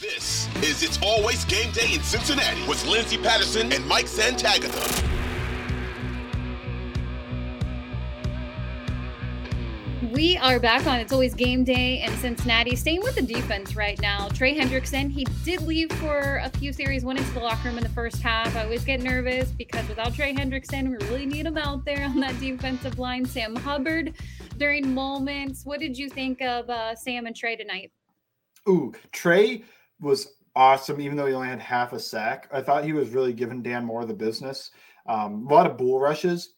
This is It's Always Game Day in Cincinnati with Lindsay Patterson and Mike Santagata. We are back on It's Always Game Day in Cincinnati. Staying with the defense right now. Trey Hendrickson, he did leave for a few series, went into the locker room in the first half. I always get nervous because without Trey Hendrickson, we really need him out there on that defensive line. Sam Hubbard during moments. What did you think of uh, Sam and Trey tonight? Ooh, Trey was awesome, even though he only had half a sack. I thought he was really giving Dan Moore the business. Um, a lot of bull rushes.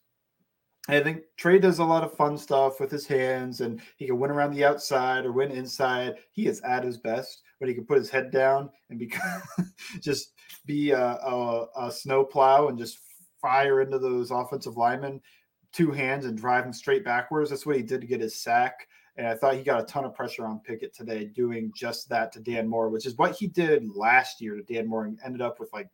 I think Trey does a lot of fun stuff with his hands, and he can win around the outside or win inside. He is at his best when he can put his head down and be just be a, a, a snow plow and just fire into those offensive linemen two hands and drive him straight backwards. That's what he did to get his sack. And I thought he got a ton of pressure on Pickett today doing just that to Dan Moore, which is what he did last year to Dan Moore and ended up with like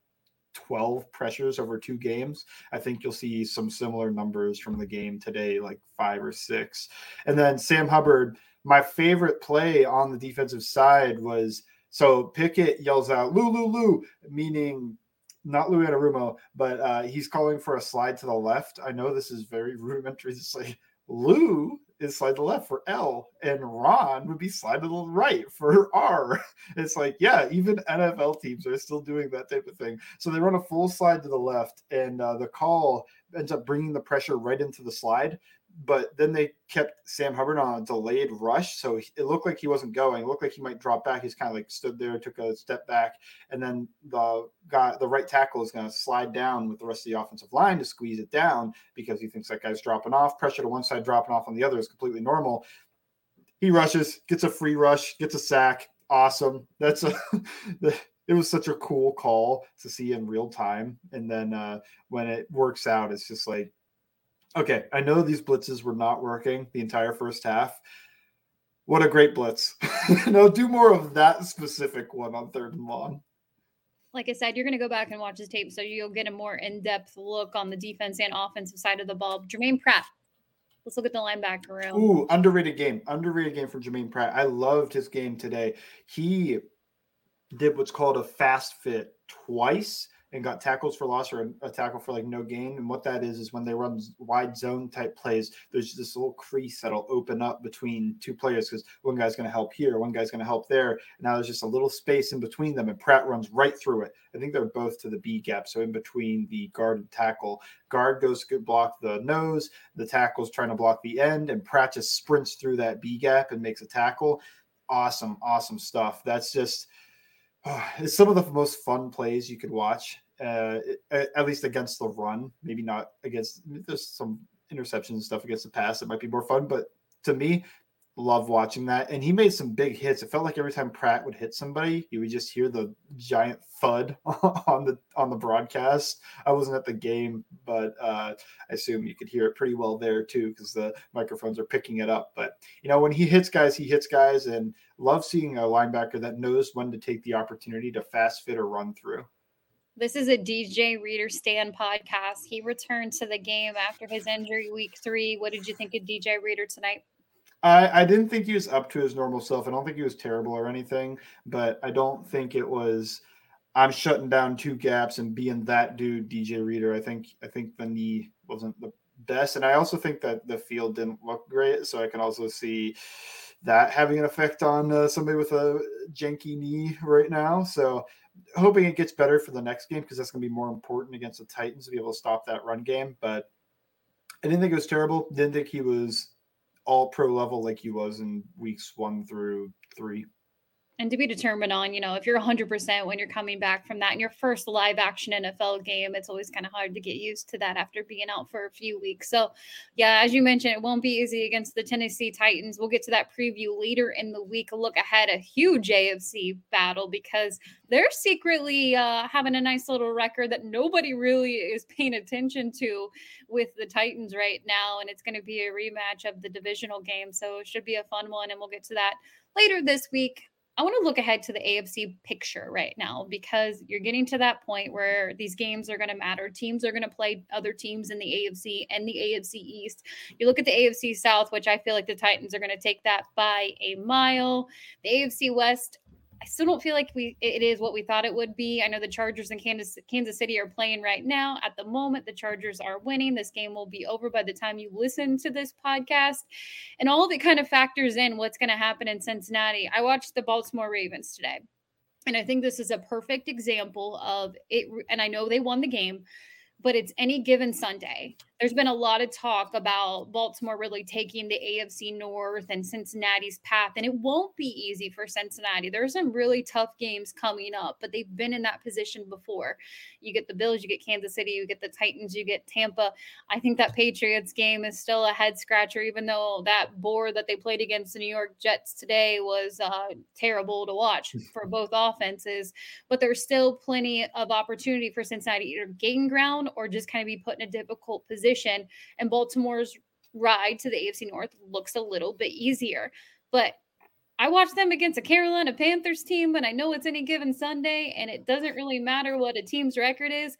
12 pressures over two games. I think you'll see some similar numbers from the game today, like five or six. And then Sam Hubbard, my favorite play on the defensive side was so Pickett yells out, Lou, Lou, Lou, meaning not Lou Anarumo, but uh, he's calling for a slide to the left. I know this is very rudimentary to say Lou is slide to the left for L, and Ron would be slide to the right for R. It's like, yeah, even NFL teams are still doing that type of thing. So they run a full slide to the left, and uh, the call ends up bringing the pressure right into the slide but then they kept Sam Hubbard on a delayed rush, so it looked like he wasn't going. It looked like he might drop back. He's kind of like stood there, took a step back, and then the guy, the right tackle, is going to slide down with the rest of the offensive line to squeeze it down because he thinks that guy's dropping off. Pressure to one side, dropping off on the other is completely normal. He rushes, gets a free rush, gets a sack. Awesome. That's a. it was such a cool call to see in real time, and then uh, when it works out, it's just like okay, I know these blitzes were not working the entire first half. What a great blitz. no, do more of that specific one on third and long. Like I said, you're going to go back and watch his tape, so you'll get a more in depth look on the defense and offensive side of the ball. Germaine Pratt. Let's look at the linebacker room. Ooh, underrated game. Underrated game for Germaine Pratt. I loved his game today. He did what's called a fast fit twice and got tackles for loss or a, tackle for like no gain. And what that is is when they run wide zone type plays, there's this little crease that'll open up between two players because one guy's going to help here, one guy's going to help there. And now there's just a little space in between them, and Pratt runs right through it. I think they're both to the B gap, so in between the guard and tackle. Guard goes to block the nose, the tackle's trying to block the end, and Pratt just sprints through that B gap and makes a tackle. Awesome, awesome stuff. That's just it's some of the most fun plays you could watch, uh, at least against the run. Maybe not against. There's some interceptions and stuff against the pass. It might be more fun, but to me, love watching that. And he made some big hits. It felt like every time Pratt would hit somebody, you would just hear the giant thud on the on the broadcast. I wasn't at the game, but uh, I assume you could hear it pretty well there too because the microphones are picking it up. But you know, when he hits guys, he hits guys, and love seeing a linebacker that knows when to take the opportunity to fast fit or run through. This is a DJ Reader Stand podcast. He returned to the game after his injury week three. What did you think of DJ Reader tonight? I, I didn't think he was up to his normal self. I don't think he was terrible or anything, but I don't think it was I'm shutting down two gaps and being that dude, DJ Reader. I think I think the knee wasn't the best. And I also think that the field didn't look great. So I can also see that having an effect on uh, somebody with a janky knee right now. So hoping it gets better for the next game because that's going to be more important against the Titans to be able to stop that run game. But I didn't think it was terrible. Didn't think he was all pro level like he was in weeks one through three and to be determined on, you know, if you're 100% when you're coming back from that in your first live action NFL game, it's always kind of hard to get used to that after being out for a few weeks. So, yeah, as you mentioned, it won't be easy against the Tennessee Titans. We'll get to that preview later in the week. Look ahead, a huge AFC battle because they're secretly uh, having a nice little record that nobody really is paying attention to with the Titans right now. And it's going to be a rematch of the divisional game. So, it should be a fun one. And we'll get to that later this week. I want to look ahead to the AFC picture right now because you're getting to that point where these games are going to matter. Teams are going to play other teams in the AFC and the AFC East. You look at the AFC South, which I feel like the Titans are going to take that by a mile. The AFC West, I still don't feel like we it is what we thought it would be. I know the Chargers and Kansas Kansas City are playing right now. At the moment, the Chargers are winning. This game will be over by the time you listen to this podcast. And all of it kind of factors in what's going to happen in Cincinnati. I watched the Baltimore Ravens today. And I think this is a perfect example of it. And I know they won the game, but it's any given Sunday. There's been a lot of talk about Baltimore really taking the AFC North and Cincinnati's path, and it won't be easy for Cincinnati. There's some really tough games coming up, but they've been in that position before. You get the Bills, you get Kansas City, you get the Titans, you get Tampa. I think that Patriots game is still a head scratcher, even though that bore that they played against the New York Jets today was uh, terrible to watch for both offenses. But there's still plenty of opportunity for Cincinnati to either gain ground or just kind of be put in a difficult position position, and Baltimore's ride to the AFC North looks a little bit easier. But I watched them against a Carolina Panthers team, and I know it's any given Sunday, and it doesn't really matter what a team's record is.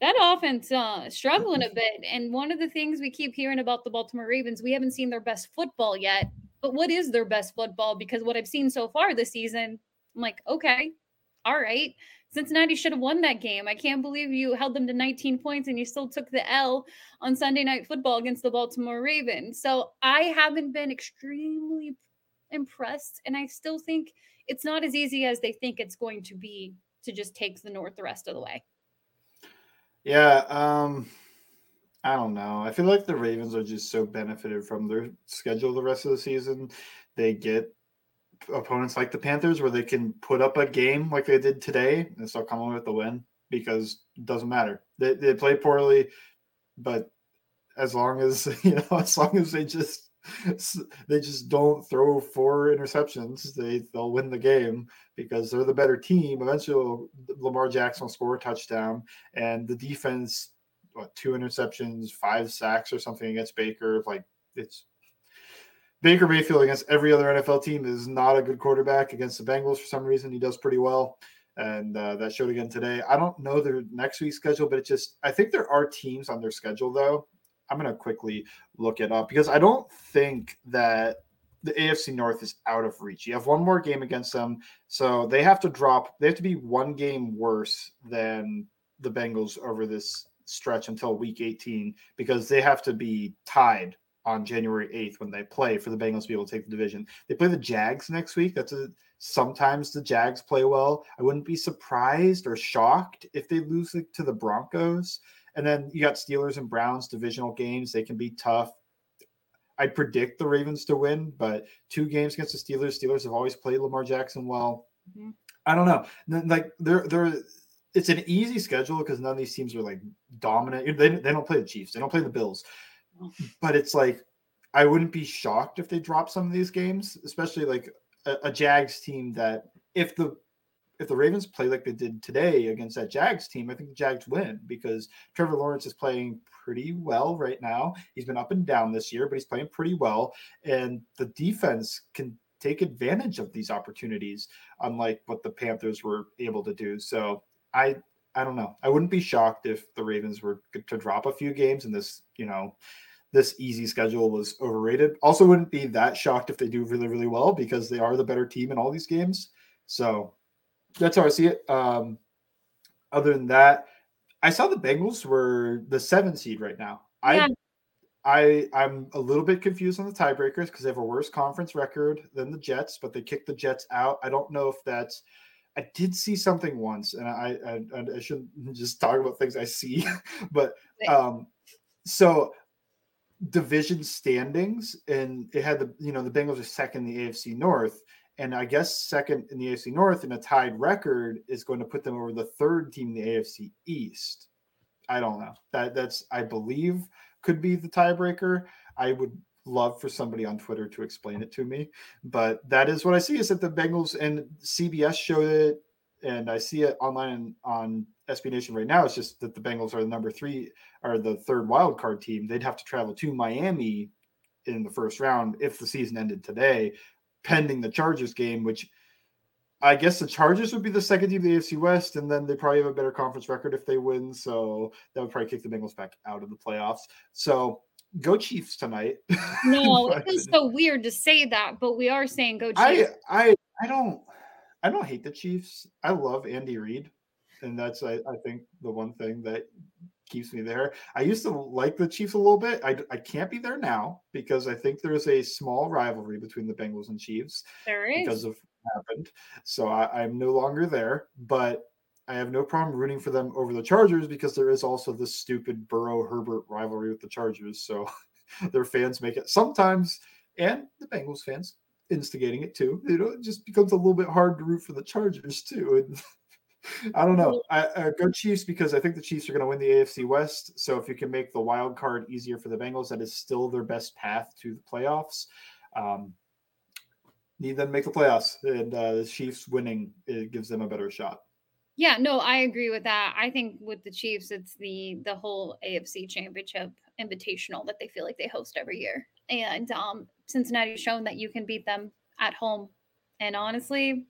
That offense uh, struggling a bit. And one of the things we keep hearing about the Baltimore Ravens, we haven't seen their best football yet. But what is their best football? Because what I've seen so far this season, I'm like, okay, all right. Cincinnati should have won that game. I can't believe you held them to 19 points and you still took the L on Sunday Night Football against the Baltimore Ravens. So I haven't been extremely impressed. And I still think it's not as easy as they think it's going to be to just take the North the rest of the way. Yeah. Um, I don't know. I feel like the Ravens are just so benefited from their schedule the rest of the season. They get opponents like the Panthers where they can put up a game like they did today and still come away with the win because it doesn't matter. They, they play poorly, but as long as you know, as long as they just they just don't throw four interceptions, they they'll win the game because they're the better team. Eventually, Lamar Jackson will score a touchdown, and the defense, what two interceptions, five sacks or something against Baker, like it's Baker Mayfield against every other NFL team is not a good quarterback. Against the Bengals, for some reason, he does pretty well, and uh, that showed again today. I don't know their next week's schedule, but it just I think there are teams on their schedule though. I'm gonna quickly look it up because I don't think that the AFC North is out of reach. You have one more game against them, so they have to drop. They have to be one game worse than the Bengals over this stretch until Week 18 because they have to be tied on January 8th when they play for the Bengals to be able to take the division. They play the Jags next week. That's a sometimes the Jags play well. I wouldn't be surprised or shocked if they lose to the Broncos. And then you got Steelers and Browns divisional games. They can be tough. I predict the Ravens to win, but two games against the Steelers. Steelers have always played Lamar Jackson well. Mm-hmm. I don't know. Like they're they're it's an easy schedule because none of these teams are like dominant. They, they don't play the Chiefs. They don't play the Bills but it's like I wouldn't be shocked if they drop some of these games, especially like a, a, Jags team that if the if the Ravens play like they did today against that Jags team, I think the Jags win because Trevor Lawrence is playing pretty well right now. He's been up and down this year, but he's playing pretty well, and the defense can take advantage of these opportunities, unlike what the Panthers were able to do. So I I don't know. I wouldn't be shocked if the Ravens were to drop a few games in this, you know, this easy schedule was overrated. Also, wouldn't be that shocked if they do really, really well because they are the better team in all these games. So that's how I see it. Um, other than that, I saw the Bengals were the seven seed right now. Yeah. I I I'm a little bit confused on the tiebreakers because they have a worse conference record than the Jets, but they kicked the Jets out. I don't know if that's. I did see something once, and I I, I shouldn't just talk about things I see, but um, so division standings, and it had the you know the Bengals are second in the AFC North, and I guess second in the AFC North and a tied record is going to put them over the third team in the AFC East. I don't know. That that's I believe could be the tiebreaker. I would love for somebody on Twitter to explain it to me, but that is what I see is that the Bengals and CBS showed it, and I see it online on SB Nation right now. It's just that the Bengals are the number three or the third wild card team. They'd have to travel to Miami in the first round if the season ended today, pending the Chargers game, which I guess the Chargers would be the second team in the AFC West, and then they probably have a better conference record if they win. So that would probably kick the Bengals back out of the playoffs. So go Chiefs tonight. No, it is so weird to say that, but we are saying go Chiefs. I I I don't I don't hate the Chiefs. I love Andy Reid, and that's I, I think the one thing that keeps me there. I used to like the Chiefs a little bit. I, I can't be there now because I think there's a small rivalry between the Bengals and Chiefs there is because of what happened. So I, I'm no longer there, but I have no problem rooting for them over the Chargers because there is also this stupid Burrow Herbert rivalry with the Chargers. So their fans make it sometimes, and the Bengals fans instigating it too. You know, it just becomes a little bit hard to root for the Chargers too. And I don't know. I, I go Chiefs because I think the Chiefs are going to win the AFC West. So if you can make the wild card easier for the Bengals, that is still their best path to the playoffs. Um, need them to make the playoffs, and uh, the Chiefs winning it gives them a better shot. Yeah, no, I agree with that. I think with the Chiefs, it's the the whole AFC Championship Invitational that they feel like they host every year, and um, Cincinnati's shown that you can beat them at home. And honestly,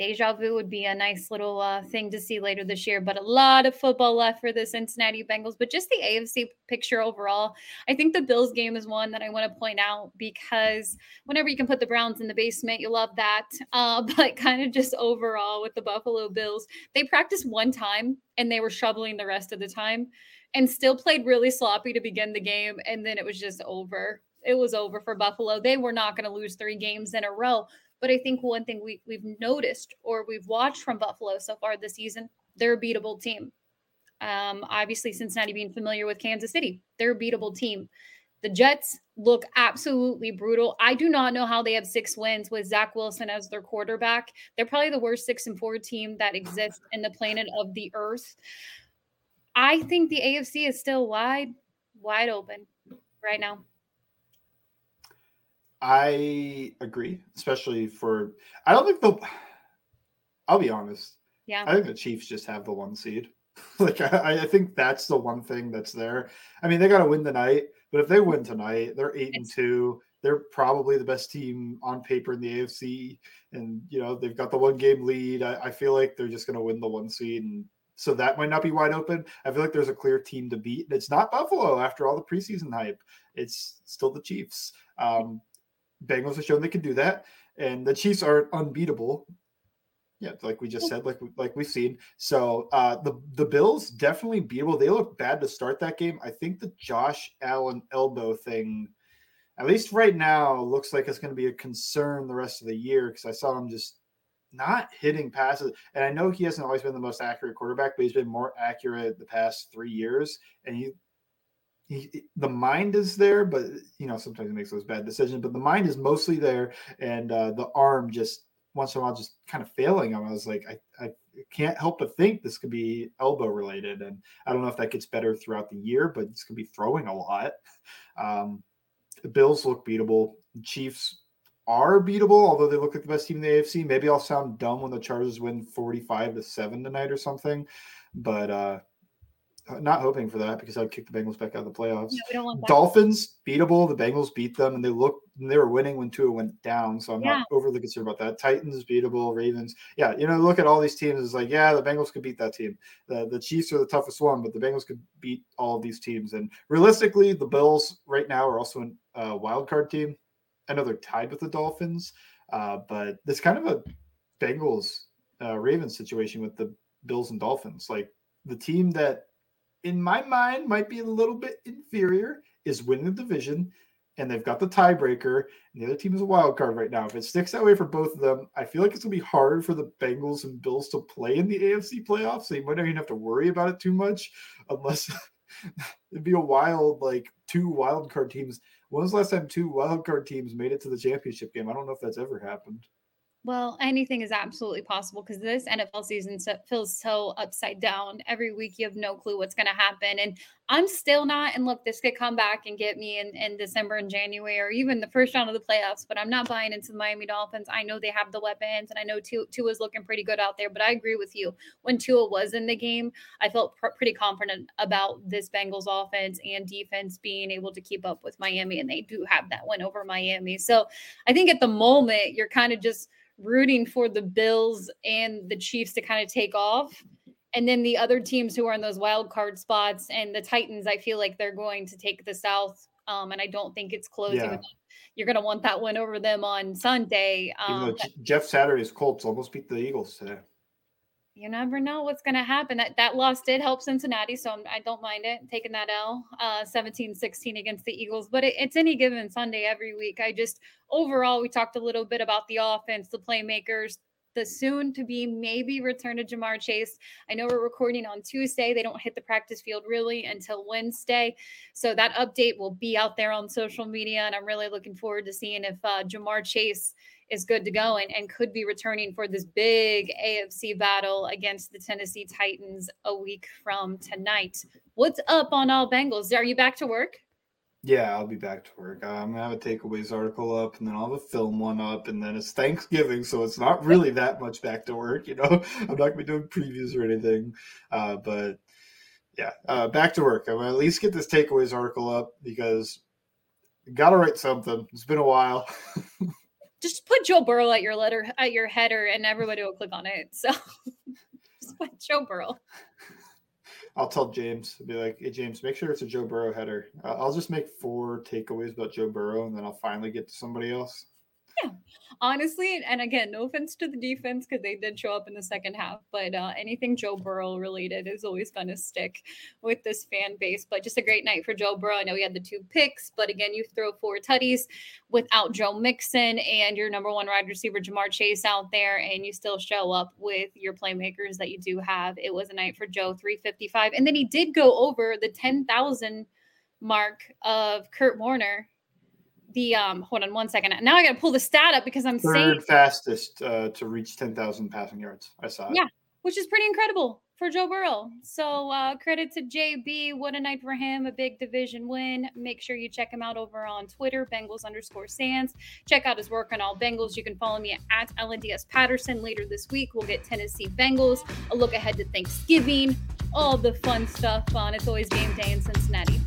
deja vu would be a nice little uh, thing to see later this year. But a lot of football left for the Cincinnati Bengals. But just the AFC picture overall, I think the Bills game is one that I want to point out because whenever you can put the Browns in the basement, you love that. Uh, but kind of just overall with the Buffalo Bills, they practiced one time and they were shoveling the rest of the time and still played really sloppy to begin the game. And then it was just over. It was over for Buffalo. They were not going to lose three games in a row. But I think one thing we, we've noticed or we've watched from Buffalo so far this season, they're a beatable team. Um, obviously, Cincinnati being familiar with Kansas City, they're a beatable team. The Jets look absolutely brutal. I do not know how they have six wins with Zach Wilson as their quarterback. They're probably the worst six and four team that exists in the planet of the earth. I think the AFC is still wide, wide open right now. I agree, especially for. I don't think they'll. I'll be honest. Yeah. I think the Chiefs just have the one seed. like I, I think that's the one thing that's there. I mean, they got to win tonight, but if they win tonight, they're eight and two. They're probably the best team on paper in the AFC, and you know they've got the one game lead. I, I feel like they're just going to win the one seed, and so that might not be wide open. I feel like there's a clear team to beat. And it's not Buffalo after all the preseason hype. It's still the Chiefs. Um, Bengals have shown they can do that, and the Chiefs are unbeatable. Yeah, like we just said, like like we've seen. So uh, the the Bills definitely beatable. They look bad to start that game. I think the Josh Allen elbow thing, at least right now, looks like it's going to be a concern the rest of the year because I saw him just not hitting passes. And I know he hasn't always been the most accurate quarterback, but he's been more accurate the past three years. And he he, the mind is there, but you know sometimes he makes those bad decisions. But the mind is mostly there, and uh, the arm just once in a while just kind of failing him. I was like, I, I can't help but think this could be elbow related, and I don't know if that gets better throughout the year, but it's gonna be throwing a lot. Um, the Bills look beatable. Chiefs are beatable, although they look like the best team in the AFC. Maybe I'll sound dumb when the Chargers win 45 to 7 tonight or something. But uh not hoping for that because I'd kick the Bengals back out of the playoffs. No, Dolphins beatable. The Bengals beat them, and they look they were winning when Tua went down. So I'm yeah. not overly concerned about that. Titans beatable. Ravens, yeah. You know, look at all these teams. It's like, yeah, the Bengals could beat that team. The the Chiefs are the toughest one, but the Bengals could beat all of these teams. And realistically, the Bills right now are also a uh, wild card team. I know they're tied with the Dolphins, uh, but it's kind of a Bengals uh, Ravens situation with the Bills and Dolphins. Like the team that in my mind, might be a little bit inferior is winning the division, and they've got the tiebreaker, and the other team is a wild card right now. If it sticks that way for both of them, I feel like it's gonna be hard for the Bengals and Bills to play in the AFC playoffs. So you might not even have to worry about it too much, unless it'd be a wild, like two wild card teams. When was the last time two wild card teams made it to the championship game? I don't know if that's ever happened. Well, anything is absolutely possible because this NFL season so, feels so upside down. Every week you have no clue what's going to happen. And I'm still not. And look, this could come back and get me in, in December and January or even the first round of the playoffs. But I'm not buying into the Miami Dolphins. I know they have the weapons and I know Tua, Tua's looking pretty good out there. But I agree with you. When Tua was in the game, I felt pr- pretty confident about this Bengals offense and defense being able to keep up with Miami. And they do have that win over Miami. So I think at the moment, you're kind of just – rooting for the Bills and the Chiefs to kind of take off. And then the other teams who are in those wild card spots and the Titans, I feel like they're going to take the South. Um, and I don't think it's closing. Yeah. you're going to want that win over them on Sunday. Um, Jeff Saturday's Colts almost beat the Eagles today. You never know what's going to happen. That that loss did help Cincinnati, so I'm, I do not mind it taking that L, uh, 17-16 against the Eagles. But it, it's any given Sunday every week. I just overall we talked a little bit about the offense, the playmakers, the soon to be maybe return to Ja'Marr Chase. I know we're recording on Tuesday. They don't hit the practice field really until Wednesday. So that update will be out there on social media. And I'm really looking forward to seeing if uh, Ja'Marr Chase is good to go and, and could be returning for this big AFC battle against the Tennessee Titans a week from tonight. What's up on all Bengals? Are you back to work? Yeah, I'll be back to work. I'm gonna have a takeaways article up, and then I'll have a film one up, and then it's Thanksgiving, so it's not really that much back to work. You know, I'm not gonna be doing previews or anything, uh, but yeah, uh, back to work. I'm gonna at least get this takeaways article up because gotta write something. It's been a while. Just put Joe Burrow at your letter at your header, and everybody will click on it. So just put Joe Burrow. I'll tell James. I'll be like, "Hey James, make sure it's a Joe Burrow header." I'll just make four takeaways about Joe Burrow, and then I'll finally get to somebody else. Yeah, honestly, and again, no offense to the defense because they did show up in the second half, but uh, anything Joe Burrow related is always going to stick with this fan base. But just a great night for Joe Burrow. I know he had the two picks, but again, you throw four tutties without Joe Mixon and your number one wide receiver Ja'Marr Chase out there, and you still show up with your playmakers that you do have. It was a night for Joe, 355, and then he did go over the 10,000 mark of Kurt Warner the um hold on one second. Now i gotta pull the stat up because i'm third saying fastest uh, to reach 10000 passing yards. I saw it. yeah which is pretty incredible for joe burrow. So uh credit to jb what a night for him. A big division win. Make sure you check him out over on twitter bengals underscore sans. Check out his work on all bengals. You can follow me at lnds patterson later this week. We'll get tennessee bengals a look ahead to thanksgiving all the fun stuff on it's always game day in cincinnati